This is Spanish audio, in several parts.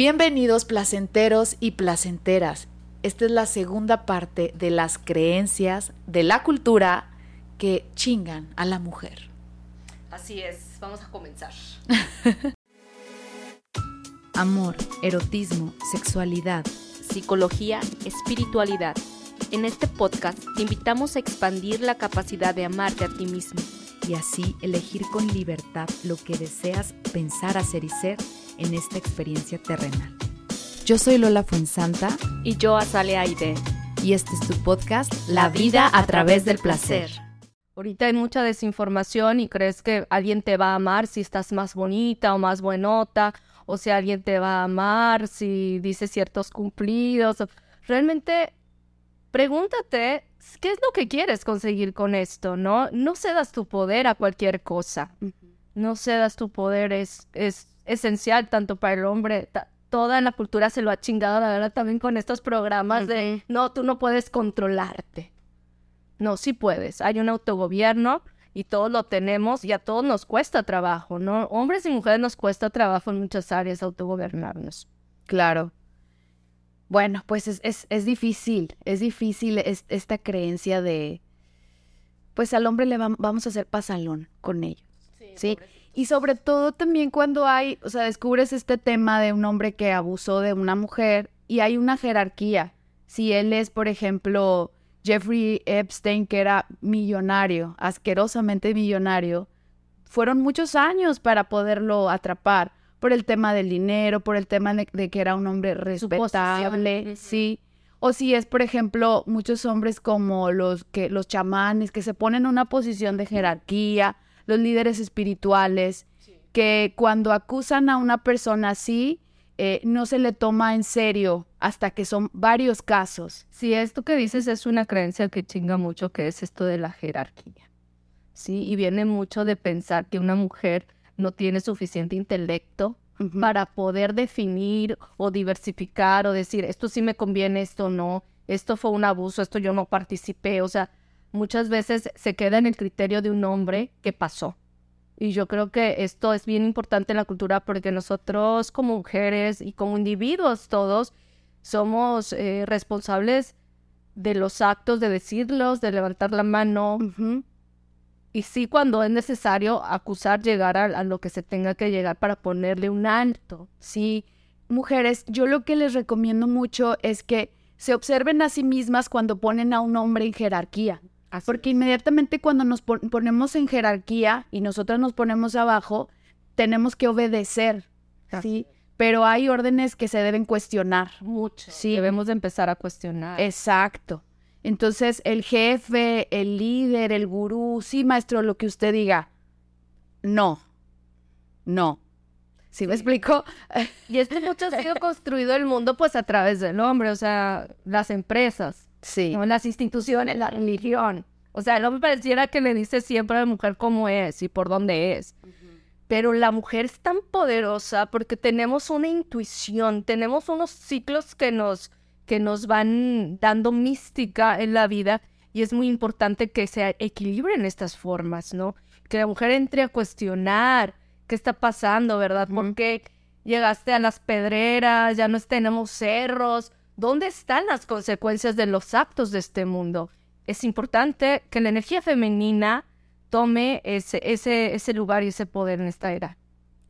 Bienvenidos placenteros y placenteras. Esta es la segunda parte de las creencias de la cultura que chingan a la mujer. Así es, vamos a comenzar. Amor, erotismo, sexualidad, Psicología, espiritualidad. En este podcast te invitamos a expandir la capacidad de amarte a ti mismo. y así elegir con libertad lo que deseas pensar, hacer y ser en esta experiencia terrenal. Yo soy Lola Fuensanta Y yo, Azale Aide. y este es tu podcast La vida a través del placer. Ahorita hay mucha desinformación y crees que alguien te va a amar si estás más bonita o más buenota, o si alguien te va a amar si dices ciertos cumplidos. Realmente, pregúntate qué es lo que quieres conseguir con esto, ¿no? No cedas tu poder a cualquier cosa. No cedas tu poder, es, es esencial tanto para el hombre. Toda la cultura se lo ha chingado, la verdad, también con estos programas de, no, tú no puedes controlarte. No, sí puedes. Hay un autogobierno y todos lo tenemos y a todos nos cuesta trabajo, ¿no? Hombres y mujeres nos cuesta trabajo en muchas áreas autogobernarnos. Claro. Bueno, pues es, es, es difícil, es difícil es- esta creencia de, pues al hombre le vam- vamos a hacer pasalón con ello. Sí. Y sobre todo también cuando hay, o sea, descubres este tema de un hombre que abusó de una mujer y hay una jerarquía. Si él es, por ejemplo, Jeffrey Epstein, que era millonario, asquerosamente millonario, fueron muchos años para poderlo atrapar por el tema del dinero, por el tema de, de que era un hombre respetable, sí. O si es, por ejemplo, muchos hombres como los que los chamanes que se ponen en una posición de jerarquía, los líderes espirituales, que cuando acusan a una persona así, eh, no se le toma en serio hasta que son varios casos. Sí, esto que dices es una creencia que chinga mucho, que es esto de la jerarquía. Sí, y viene mucho de pensar que una mujer no tiene suficiente intelecto para poder definir o diversificar o decir, esto sí me conviene, esto no, esto fue un abuso, esto yo no participé. O sea, muchas veces se queda en el criterio de un hombre que pasó. Y yo creo que esto es bien importante en la cultura porque nosotros como mujeres y como individuos todos somos eh, responsables de los actos, de decirlos, de levantar la mano. Y sí, cuando es necesario acusar, llegar a, a lo que se tenga que llegar para ponerle un alto. Sí, mujeres, yo lo que les recomiendo mucho es que se observen a sí mismas cuando ponen a un hombre en jerarquía. Porque inmediatamente cuando nos pon- ponemos en jerarquía y nosotras nos ponemos abajo, tenemos que obedecer, ¿sí? Pero hay órdenes que se deben cuestionar. mucho. Sí. Debemos de empezar a cuestionar. Exacto. Entonces, el jefe, el líder, el gurú, sí, maestro, lo que usted diga. No. No. ¿Sí, me explico? Y esto mucho ha sido construido el mundo pues a través del hombre, o sea, las empresas, Sí. ¿no? las instituciones, la religión. O sea, el hombre pareciera que le dice siempre a la mujer cómo es y por dónde es. Pero la mujer es tan poderosa porque tenemos una intuición, tenemos unos ciclos que nos, que nos van dando mística en la vida y es muy importante que se equilibren estas formas, ¿no? Que la mujer entre a cuestionar qué está pasando, ¿verdad? ¿Por Ujú. qué llegaste a las pedreras? Ya no tenemos cerros. ¿Dónde están las consecuencias de los actos de este mundo? Es importante que la energía femenina tome ese, ese, ese lugar y ese poder en esta era.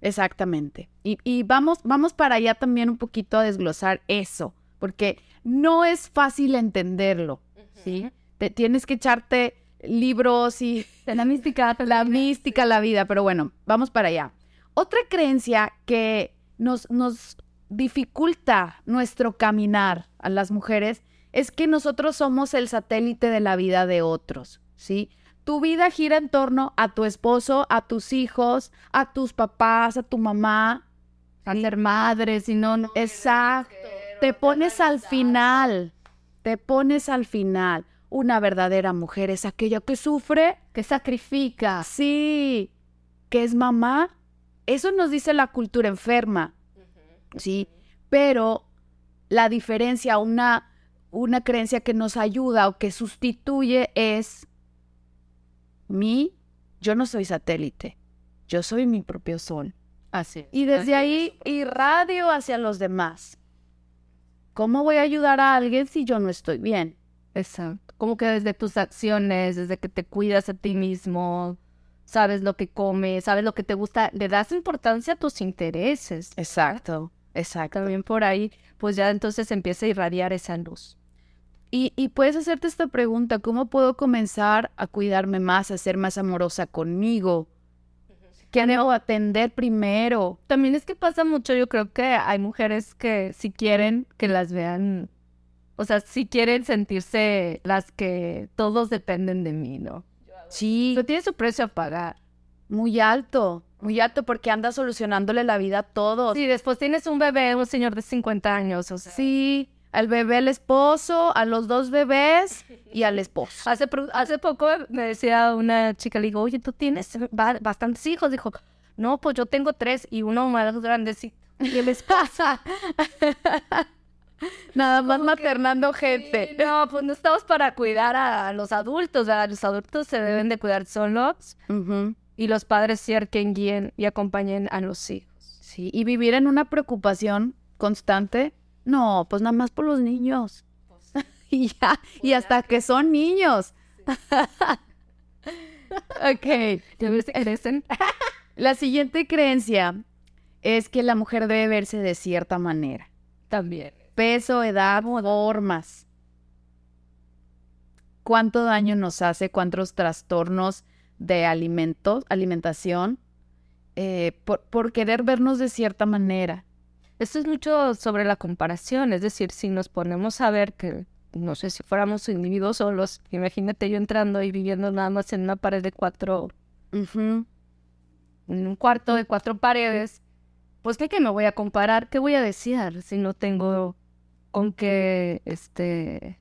Exactamente. Y, y vamos, vamos para allá también un poquito a desglosar eso, porque no es fácil entenderlo, ¿sí? Te, tienes que echarte libros y la mística, la mística, la vida, pero bueno, vamos para allá. Otra creencia que nos, nos dificulta nuestro caminar a las mujeres es que nosotros somos el satélite de la vida de otros, ¿sí? Tu vida gira en torno a tu esposo, a tus hijos, a tus papás, a tu mamá. a ser madres y no, no. Exacto. Te pones al final, te pones al final. Una verdadera mujer es aquella que sufre, que sacrifica. sí, que es mamá. Eso nos dice la cultura enferma, sí, pero la diferencia, una, una creencia que nos ayuda o que sustituye es mi, yo no soy satélite, yo soy mi propio sol. Así. Y desde ahí irradio hacia los demás. ¿Cómo voy a ayudar a alguien si yo no estoy bien? Exacto. Como que desde tus acciones, desde que te cuidas a ti mismo, sabes lo que comes, sabes lo que te gusta, le das importancia a tus intereses. Exacto, exacto. También por ahí, pues ya entonces empieza a irradiar esa luz. Y, y puedes hacerte esta pregunta, ¿cómo puedo comenzar a cuidarme más, a ser más amorosa conmigo? ¿Qué debo atender primero? También es que pasa mucho, yo creo que hay mujeres que si quieren que las vean, o sea, si quieren sentirse las que todos dependen de mí, ¿no? Sí, Pero tiene su precio a pagar. muy alto, muy alto porque anda solucionándole la vida a todos. Sí, después tienes un bebé, un señor de 50 años, o sea. Sí, al bebé, al esposo, a los dos bebés y al esposo. Hace, hace poco me decía una chica, le digo, oye, tú tienes ba- bastantes hijos. Dijo, no, pues yo tengo tres y uno más grandecito. Y el esposo, Nada más maternando gente. no, pues no estamos para cuidar a los adultos. ¿verdad? Los adultos se deben de cuidar solos Ujú. Y los padres ser quien guíen y acompañen a los hijos. Sí, y vivir en una preocupación constante. No, pues nada más por los niños. y ya, y hasta que son niños. ok. ¿Ya ves crecen? La siguiente creencia es que la mujer debe verse de cierta manera. También. Peso, edad, formas. ¿Cuánto daño nos hace? ¿Cuántos trastornos de alimentos, alimentación? eh, por, por querer vernos de cierta manera. Esto es mucho sobre la comparación, es decir, si nos ponemos a ver que, no sé, si fuéramos individuos solos, imagínate yo entrando y viviendo nada más en una pared de cuatro, en un cuarto de cuatro paredes, pues ¿qué, qué me voy a comparar? ¿Qué voy a decir si no tengo con qué, este,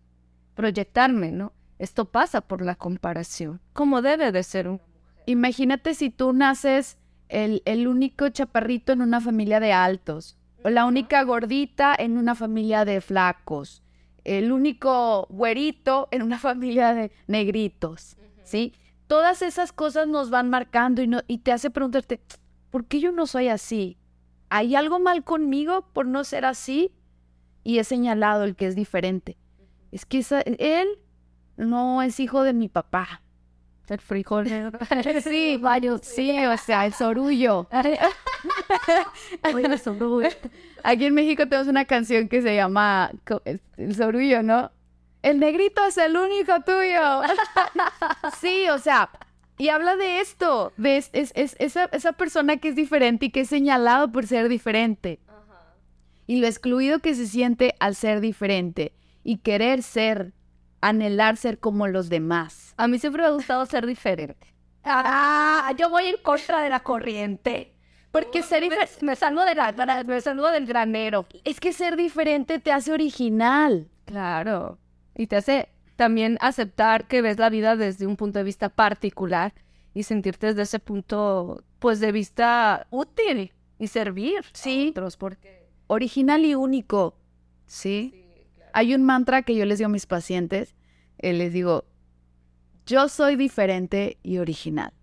proyectarme, ¿no? Esto pasa por la comparación, como debe de ser un... Imagínate si tú naces el, el único chaparrito en una familia de altos, o la única gordita en una familia de flacos, el único güerito en una familia de negritos, ¿sí? Todas esas cosas nos van marcando y, no, y te hace preguntarte, ¿por qué yo no soy así? ¿Hay algo mal conmigo por no ser así? Y he señalado el que es diferente. Es que él no es hijo de mi papá. El frijol. Sí, varios, sí, o sea, el sorullo. Oye, el sorullo. Aquí en México tenemos una canción que se llama El sorullo, ¿no? El negrito es el único tuyo. Sí, o sea, y habla de esto, de es, es- es- esa, esa persona que es diferente y que es señalado por ser diferente. Y lo excluido que se siente al ser diferente y querer ser, anhelar ser como los demás. A mí siempre me ha gustado ser diferente. Ah, yo voy en contra de la corriente. Porque ser diferente, me salgo, de la, gra- me salgo del granero. Es que ser diferente te hace original. Claro. Y te hace también aceptar que ves la vida desde un punto de vista particular y sentirte desde ese punto, pues, de vista útil y servir Sí. a otros. Porque original y único. ¿Sí? Hay un mantra que yo les digo a mis pacientes. Eh, les digo, yo soy diferente y original.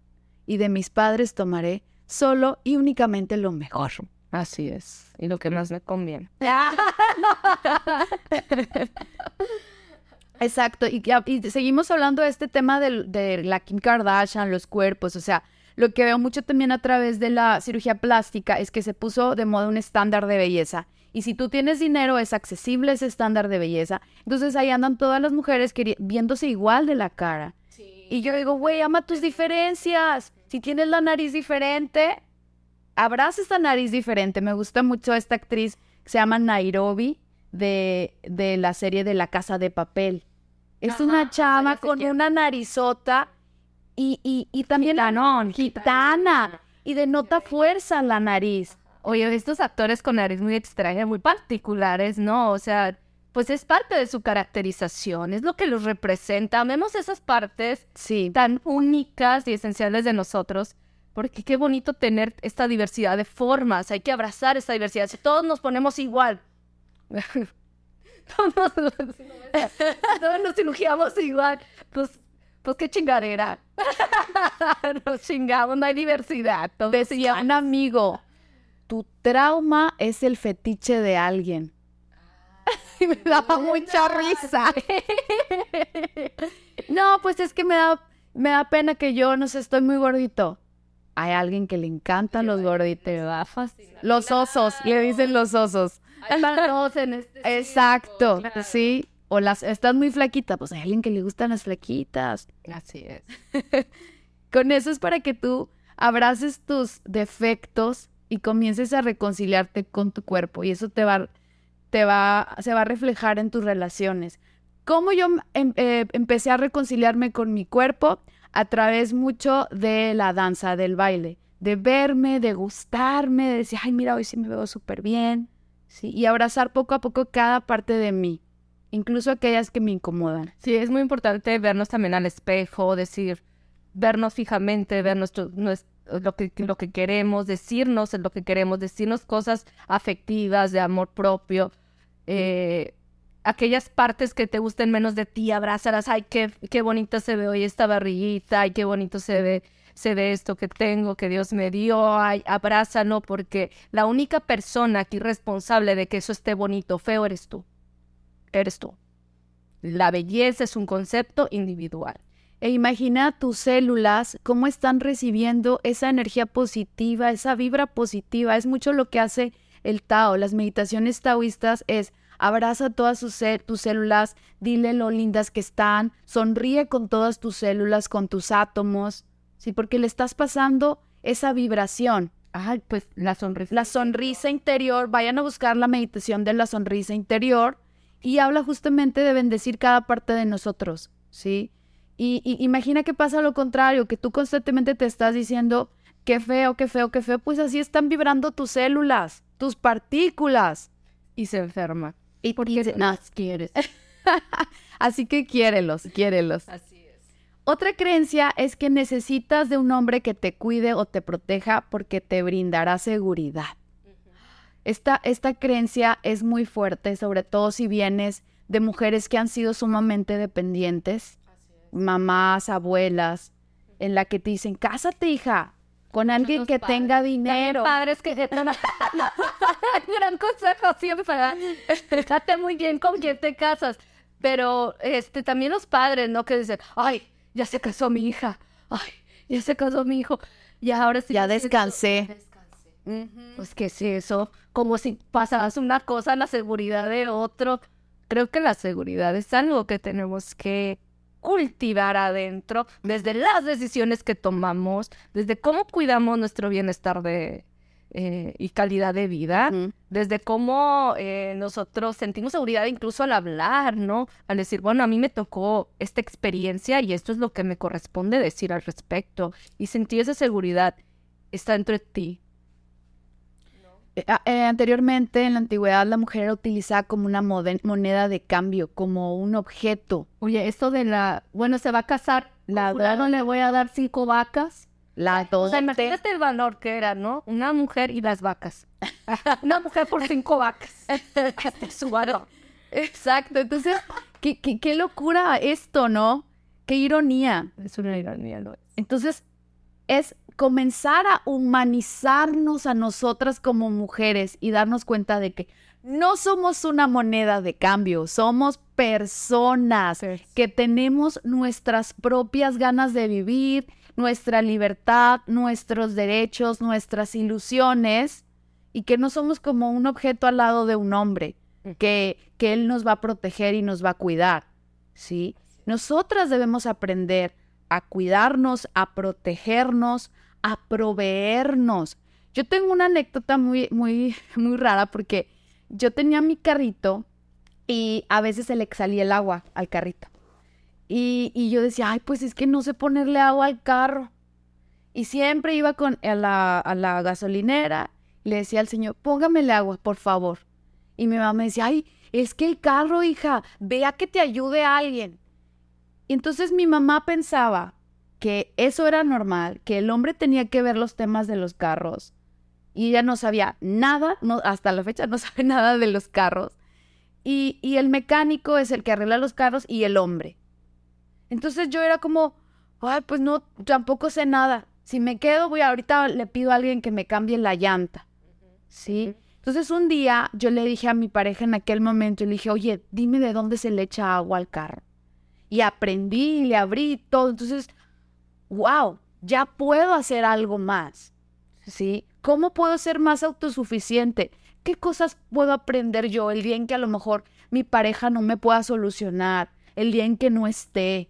Y de mis padres tomaré solo y únicamente lo mejor. así es. Y lo que más me conviene. Exacto. Y, seguimos hablando de este tema del- de, la Kim Kardashian, los cuerpos. O sea, lo que veo mucho también a través de la cirugía plástica es que se puso de moda un estándar de belleza. Y si tú tienes dinero, es accesible ese estándar de belleza. Entonces ahí andan todas las mujeres viéndose igual de la cara. Y yo digo, güey, ama tus diferencias. Si tienes la nariz diferente, abraza esta nariz diferente. Me gusta mucho esta actriz que se llama Nairobi de, de la serie de La Casa de Papel. Es una chama con una narizota y, y, y también Gitanón, gitana. Y denota fuerza la nariz. Oye, estos actores con nariz muy extraña, muy particulares, ¿no? O sea, pues es parte de su caracterización, es lo que los representa. Amemos esas partes Sí. tan únicas y esenciales de nosotros, porque qué bonito tener esta diversidad de formas, hay que abrazar esa diversidad. Si todos nos ponemos igual, todos nos, todos nos cirugiamos igual, pues, pues qué chingadera. nos chingamos, no hay diversidad. Decía un amigo, tu trauma es el fetiche de alguien. y me daba mucha risa. no, pues es que me da, me da pena que yo, no sé, estoy muy gordito. Hay alguien que le encantan los gorditos. Los osos, le dicen los osos. Este Exacto, sí. O las, estás muy flaquita, pues hay alguien que le gustan las flaquitas. Así es. Con eso es para que tú abraces tus defectos y comiences a reconciliarte con tu cuerpo y eso te va, te va, se va a reflejar en tus relaciones. ¿Cómo yo em, eh, empecé a reconciliarme con mi cuerpo? A través mucho de la danza, del baile, de verme, de gustarme, de decir, ay, mira, hoy sí me veo súper bien, ¿sí? Y abrazar poco a poco cada parte de mí, incluso aquellas que me incomodan. Sí, es muy importante vernos también al espejo, decir, vernos fijamente, ver nuestro, lo, que, lo que queremos, decirnos lo que queremos, decirnos cosas afectivas, de amor propio. Eh, aquellas partes que te gusten menos de ti, abrazarás, ay, qué, qué bonita se ve hoy esta barriguita, ay, qué bonito se ve, se ve esto que tengo, que Dios me dio, ay, abrázalo, porque la única persona aquí responsable de que eso esté bonito, feo, eres tú. Eres tú. La belleza es un concepto individual. E imagina tus células cómo están recibiendo esa energía positiva, esa vibra positiva. Es mucho lo que hace el Tao. Las meditaciones taoístas es abraza todas tus, tus células, dile lo lindas que están, sonríe con todas tus células, con tus átomos, ¿sí? Porque le estás pasando esa vibración. Ay, pues la sonrisa. La sonrisa interior, vayan a buscar la meditación de la sonrisa interior y habla justamente de bendecir cada parte de nosotros, ¿sí? Y, imagina que pasa lo contrario, que tú constantemente te estás diciendo, qué feo, qué feo, qué feo, pues así están vibrando tus células, tus partículas. Y se enferma. Y porque no quieres. así que quiérelos, quiérelos. Así es. Otra creencia es que necesitas de un hombre que te cuide o te proteja porque te brindará seguridad. esta, esta creencia es muy fuerte, sobre todo si vienes de mujeres que han sido sumamente dependientes mamás, abuelas, en la que te dicen, cásate, hija, con alguien que tenga dinero. padres que gran consejo siempre estate muy bien con quien te casas pero este también los padres no que dicen ay ya se casó mi hija ay ya se casó mi hijo y ahora sí ya descansé, descansé. pues qué es eso como si pasaras una cosa la seguridad de otro. Creo que la seguridad es algo que tenemos que cultivar adentro, desde las decisiones que tomamos, desde cómo cuidamos nuestro bienestar de, eh, y calidad de vida, desde cómo eh, nosotros sentimos seguridad incluso al hablar, ¿no? Al decir, bueno, a mí me tocó esta experiencia y esto es lo que me corresponde decir al respecto. Y sentir esa seguridad está dentro de ti, eh, ah, eh, anteriormente, en la antigüedad, la mujer era utilizada como una moneda de cambio, como un objeto. Oye, esto de la, bueno, se va a casar, la no le voy a dar cinco vacas. La dos. O sea, imagínate el valor que era, ¿no? Una mujer y las vacas. una mujer por cinco vacas. este es su valor. Exacto. Entonces, qué, qué, qué locura esto, ¿no? Qué ironía. Es una ironía, ¿no? Entonces, es comenzar a humanizarnos a nosotras como mujeres y darnos cuenta de que no somos una moneda de cambio, somos personas que tenemos nuestras propias ganas de vivir, nuestra libertad, nuestros derechos, nuestras ilusiones y que no somos como un objeto al lado de un hombre, que, que él nos va a proteger y nos va a cuidar, ¿sí? Nosotras debemos aprender a cuidarnos, a protegernos, a proveernos. Yo tengo una anécdota muy, muy, muy rara porque yo tenía mi carrito y a veces se le salía el agua al carrito. Y, yo decía, ay, pues es que no sé ponerle agua al carro. Y siempre iba con, a, la, a la gasolinera y le decía al señor, póngamele agua, por favor. Y mi mamá me decía, ay, es que el carro, hija, vea que te ayude alguien. Y entonces mi mamá pensaba, que eso era normal, que el hombre tenía que ver los temas de los carros y ella no sabía nada, no, hasta la fecha no sabe nada de los carros. Y, y el mecánico es el que arregla los carros y el hombre. Entonces yo era como, ay, pues no, tampoco sé nada. Si me quedo, voy ahorita le pido a alguien que me cambie la llanta. ¿sí? Entonces un día yo le dije a mi pareja en aquel momento, y le dije, oye, dime de dónde se le echa agua al carro. Y aprendí, le abrí todo. Entonces, wow, ya puedo hacer algo más. ¿Sí? ¿Cómo puedo ser más autosuficiente? ¿Qué cosas puedo aprender yo el día en que a lo mejor mi pareja no me pueda solucionar? El día en que no esté.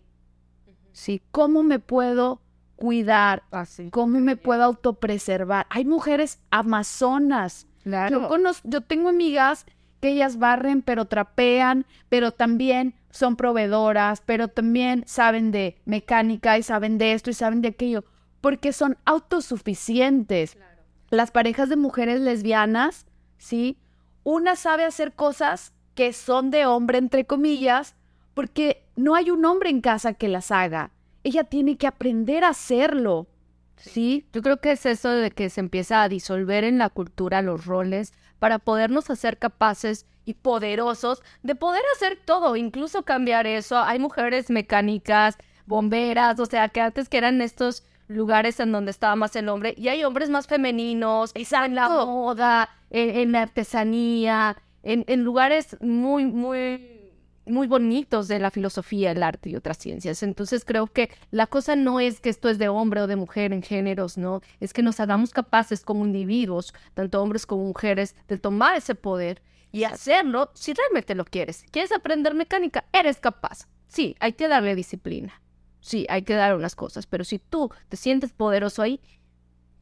¿Sí? ¿Cómo me puedo cuidar? Así. ¿Cómo me puedo autopreservar? Hay mujeres amazonas. Claro. Yo, conozco, yo tengo amigas que ellas barren, pero trapean, pero también son proveedoras, pero también saben de mecánica y saben de esto y saben de aquello, porque son autosuficientes. Las parejas de mujeres lesbianas, ¿sí? Una sabe hacer cosas que son de hombre, entre comillas, porque no hay un hombre en casa que las haga. Ella tiene que aprender a hacerlo. ¿Sí? Yo creo que es eso de que se empieza a disolver en la cultura los roles para podernos hacer capaces y poderosos de poder hacer todo, incluso cambiar eso. Hay mujeres mecánicas, bomberas, o sea, que antes que eran estos lugares en donde estaba más el hombre, y hay hombres más femeninos, en la moda, en, la artesanía, en, en lugares muy, muy muy bonitos de la filosofía, el arte y otras ciencias. Entonces creo que la cosa no es que esto es de hombre o de mujer en géneros, ¿no? Es que nos hagamos capaces como individuos, tanto hombres como mujeres, de tomar ese poder y hacerlo si realmente lo quieres. ¿Quieres aprender mecánica? Eres capaz. Sí, hay que darle disciplina. Sí, hay que dar unas cosas, pero si tú te sientes poderoso ahí,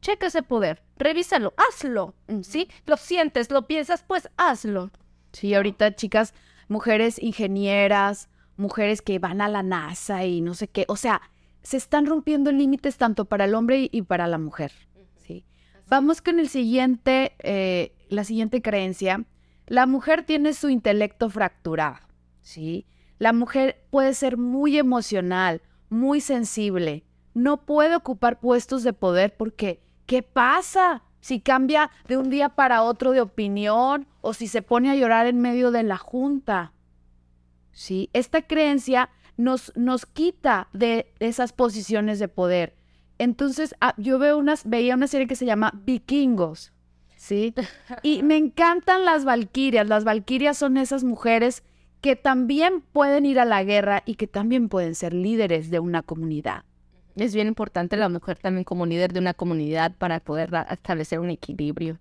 checa ese poder, revísalo, hazlo. ¿Sí? Lo sientes, lo piensas, pues hazlo. Sí, ahorita, chicas, mujeres ingenieras, mujeres que van a la NASA y no sé qué. O sea, se están rompiendo límites tanto para el hombre y, para la mujer. ¿sí? Vamos con el siguiente, eh, la siguiente creencia. La mujer tiene su intelecto fracturado. ¿sí? La mujer puede ser muy emocional, muy sensible. No puede ocupar puestos de poder porque, ¿qué pasa? si cambia de un día para otro de opinión o si se pone a llorar en medio de la junta. ¿Sí? Esta creencia nos, nos quita de esas posiciones de poder. Entonces, ah, yo veo unas, veía una serie que se llama Vikingos, ¿sí? Y me encantan las valquirias. Las valquirias son esas mujeres que también pueden ir a la guerra y que también pueden ser líderes de una comunidad es bien importante la mujer también como líder de una comunidad para poder establecer un equilibrio.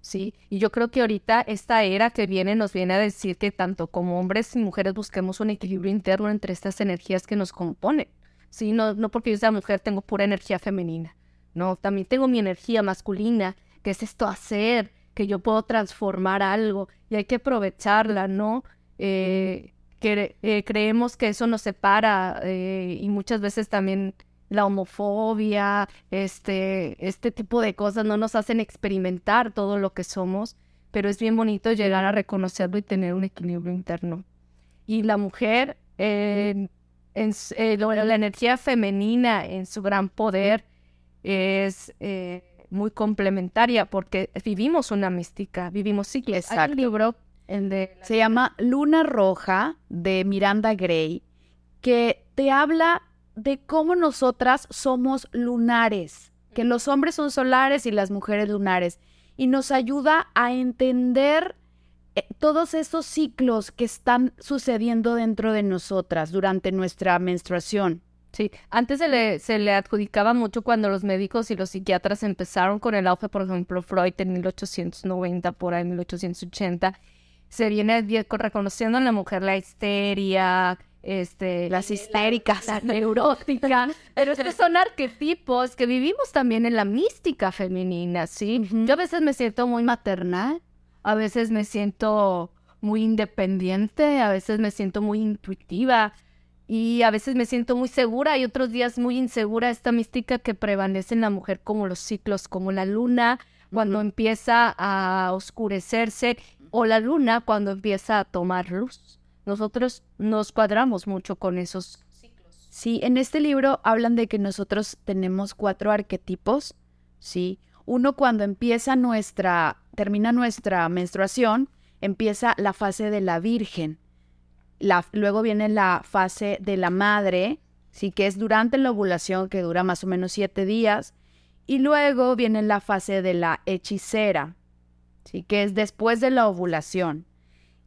Sí, y yo creo que ahorita esta era que viene nos viene a decir que tanto como hombres y mujeres busquemos un equilibrio interno entre estas energías que nos componen. Sí, no, no porque yo sea mujer tengo pura energía femenina. No, también tengo mi energía masculina, que es esto hacer, que yo puedo transformar algo y hay que aprovecharla, ¿no? Eh, que, eh, creemos que eso nos separa eh, y muchas veces también la homofobia, este, este tipo de cosas no nos hacen experimentar todo lo que somos, pero es bien bonito llegar a reconocerlo y tener un equilibrio interno. Y la mujer, en, eh, la energía femenina en su gran poder es eh, muy complementaria porque vivimos una mística, vivimos ciclos. Hay un libro se llama Luna Roja de Miranda Gray que te habla de cómo nosotras somos lunares, que los hombres son solares y las mujeres lunares, y nos ayuda a entender eh, todos esos ciclos que están sucediendo dentro de nosotras durante nuestra menstruación. Sí, antes se le, se le adjudicaba mucho cuando los médicos y los psiquiatras empezaron con el auge, por ejemplo, Freud en 1890, por ahí en 1880, se viene reconociendo en la mujer la histeria, este, las histéricas, la, neurótica, pero estos son arquetipos que vivimos también en la mística femenina, ¿sí? Yo a veces me siento muy maternal, a veces me siento muy independiente, a veces me siento muy intuitiva y a veces me siento muy segura y otros días muy insegura, esta mística que prevalece en la mujer como los ciclos, como la luna, cuando empieza a oscurecerse o la luna cuando empieza a tomar luz nosotros nos cuadramos mucho con esos ciclos. Sí, en este libro hablan de que nosotros tenemos cuatro arquetipos, ¿sí? Uno cuando empieza nuestra, termina nuestra menstruación, empieza la fase de la virgen. La, luego viene la fase de la madre, sí, que es durante la ovulación, que dura más o menos siete días. Y luego viene la fase de la hechicera, ¿sí? que es después de la ovulación.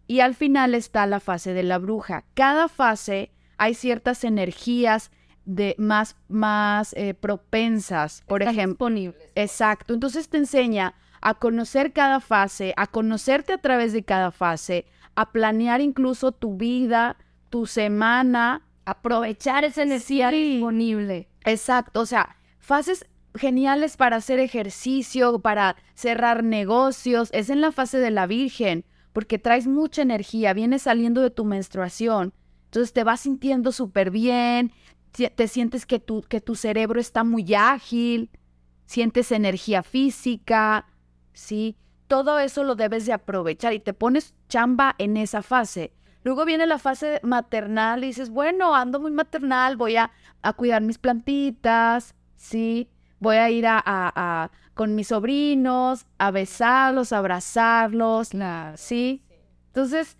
Y al final está la fase de la bruja. Cada fase hay ciertas energías de más, más eh, propensas, por ejemplo. Disponibles. Exacto. Entonces te enseña a conocer cada fase, a conocerte a través de cada fase, a planear incluso tu vida, tu semana. Aprovechar esa energía disponible. Exacto. O sea, fases geniales para hacer ejercicio, para cerrar negocios. Es en la fase de la Virgen, porque traes mucha energía, vienes saliendo de tu menstruación. Entonces te vas sintiendo súper bien, te sientes que tu, que tu cerebro está muy ágil, sientes energía física, ¿sí? Todo eso lo debes de aprovechar y te pones chamba en esa fase. Luego viene la fase maternal y dices, bueno, ando muy maternal, voy a, a cuidar mis plantitas, ¿sí? Voy a ir a, a, con mis sobrinos, a besarlos, a abrazarlos, ¿sí? Entonces,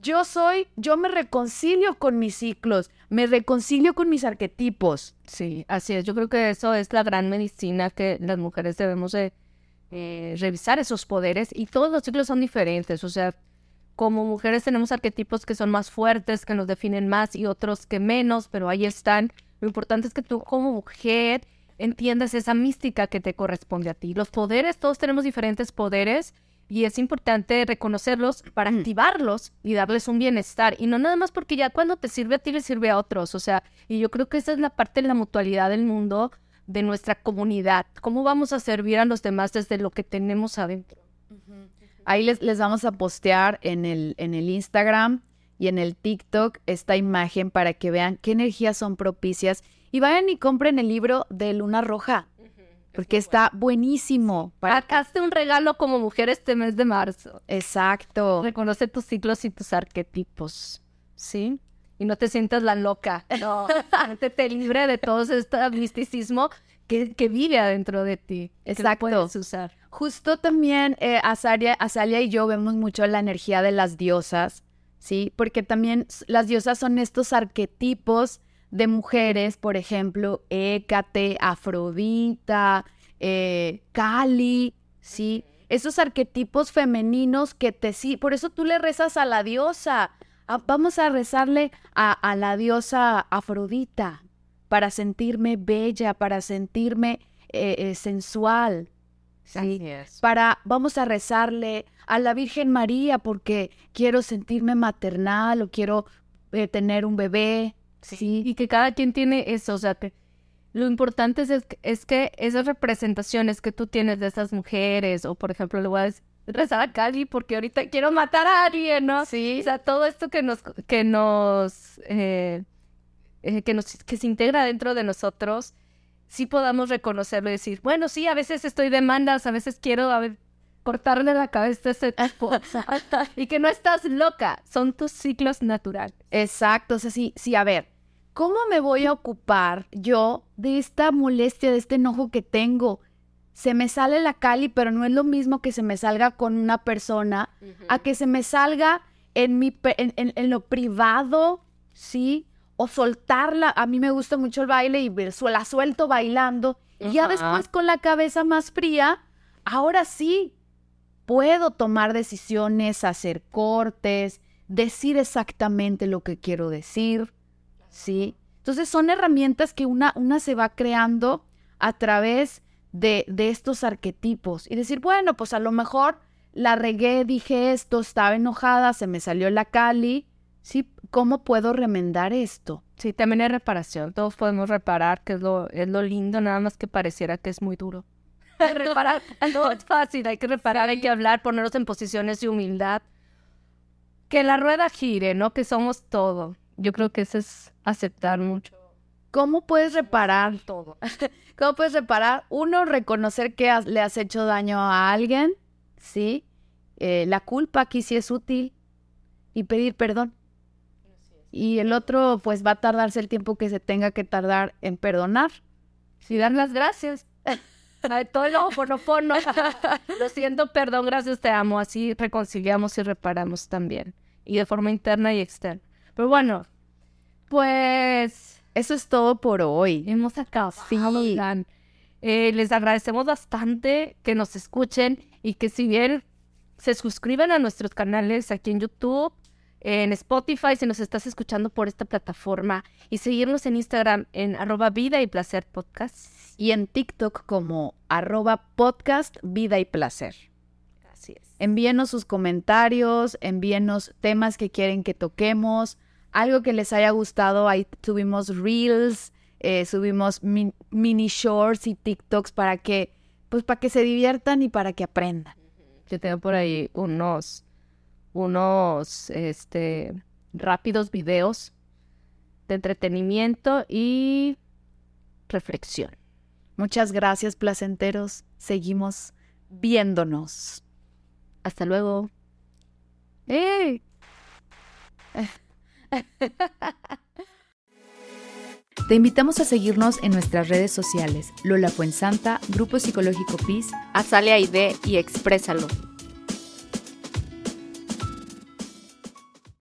yo soy, yo me reconcilio con mis ciclos, me reconcilio con mis arquetipos. Sí, así es. Yo creo que eso es la gran medicina que las mujeres debemos de eh, revisar esos poderes y todos los ciclos son diferentes. O sea, como mujeres tenemos arquetipos que son más fuertes, que nos definen más y otros que menos, pero ahí están. Lo importante es que tú como mujer entiendas esa mística que te corresponde a ti. Los poderes, todos tenemos diferentes poderes y es importante reconocerlos para activarlos y darles un bienestar. Y no nada más porque ya cuando te sirve a ti le sirve a otros. O sea, y yo creo que esa es la parte de la mutualidad del mundo, de nuestra comunidad. ¿Cómo vamos a servir a los demás desde lo que tenemos adentro? Ahí les, les vamos a postear en el, en el Instagram y en el TikTok esta imagen para que vean qué energías son propicias. Y vayan y compren el libro de Luna Roja porque está buenísimo. Para... Hazte un regalo como mujer este mes de marzo. Exacto. Reconoce tus ciclos y tus arquetipos, ¿sí? Y no te sientas la loca. No, te, te libre de todo este misticismo que, que, vive adentro de ti. Exacto. Que puedes usar. Justo también eh, Azalia, Azalia y yo vemos mucho la energía de las diosas, ¿sí? Porque también las diosas son estos arquetipos de mujeres, por ejemplo, Hécate, Afrodita, eh, Kali, ¿sí? Esos arquetipos femeninos que te sí, por eso tú le rezas a la diosa. Ah, vamos a rezarle a, la diosa Afrodita para sentirme bella, para sentirme eh, eh, sensual. ¿sí? Para, vamos a rezarle a la Virgen María porque quiero sentirme maternal o quiero tener un bebé, Sí. Y que cada quien tiene eso, o sea, que lo importante es, es que esas representaciones que tú tienes de esas mujeres, o por ejemplo, le voy a rezar a Cali porque ahorita quiero matar a alguien, ¿no? Sí. O sea, todo esto que nos, que nos, eh, eh, que nos, que se integra dentro de nosotros, sí podamos reconocerlo y decir, bueno, sí, a veces estoy de mandas, a veces quiero, a ver, cortarle la cabeza a ese tipo. y que no estás loca, son tus ciclos naturales. Exacto, o sea, sí, sí, a ver, ¿cómo me voy a ocupar yo de esta molestia, de este enojo que tengo? Se me sale la cali, pero no es lo mismo que se me salga con una persona, a que se me salga en, mi, en, en, lo privado, ¿sí? O soltarla. A mí me gusta mucho el baile y la suelto bailando. Y ya después con la cabeza más fría, ahora sí, puedo tomar decisiones, hacer cortes, decir exactamente lo que quiero decir, ¿sí? Entonces son herramientas que una, una se va creando a través de, de estos arquetipos y decir, bueno, pues a lo mejor la regué, dije esto, estaba enojada, se me salió la cali, ¿sí? ¿Cómo puedo remendar esto? Sí, también hay reparación, todos podemos reparar, que es lo, es lo lindo, nada más que pareciera que es muy duro. reparar. No es fácil, hay que reparar, hay que hablar, ponernos en posiciones de humildad. Que la rueda gire, ¿no? Que somos todo. Yo creo que eso es aceptar mucho. ¿Cómo puedes reparar todo? ¿Cómo puedes reparar? Uno, reconocer que le has hecho daño a alguien, ¿sí? Eh, la culpa aquí sí es útil y pedir perdón. Y el otro, pues va a tardarse el tiempo que se tenga que tardar en perdonar. Y dar las gracias. todo el fono. Lo siento, perdón, gracias, te amo. Así reconciliamos y reparamos también. Y de forma interna y externa. Pero bueno, pues eso es todo por hoy. Hemos acabado. Sí. Eh, les agradecemos bastante que nos escuchen y que si bien se suscriban a nuestros canales aquí en YouTube, en Spotify, si nos estás escuchando por esta plataforma, y seguirnos en Instagram en arroba vida y placer podcast. Y en TikTok como arroba podcast vida y placer. Así es. Envíenos sus comentarios, envíenos temas que quieren que toquemos, algo que les haya gustado. Ahí tuvimos reels, eh, subimos mini shorts y TikToks para que, pues para que se diviertan y para que aprendan. Yo tengo por ahí unos unos este, rápidos videos de entretenimiento y reflexión. Muchas gracias, placenteros. Seguimos viéndonos. Hasta luego. Te invitamos a seguirnos en nuestras redes sociales, Lola Fuensanta, Grupo Psicológico PIS, Azalea ID y Exprésalo.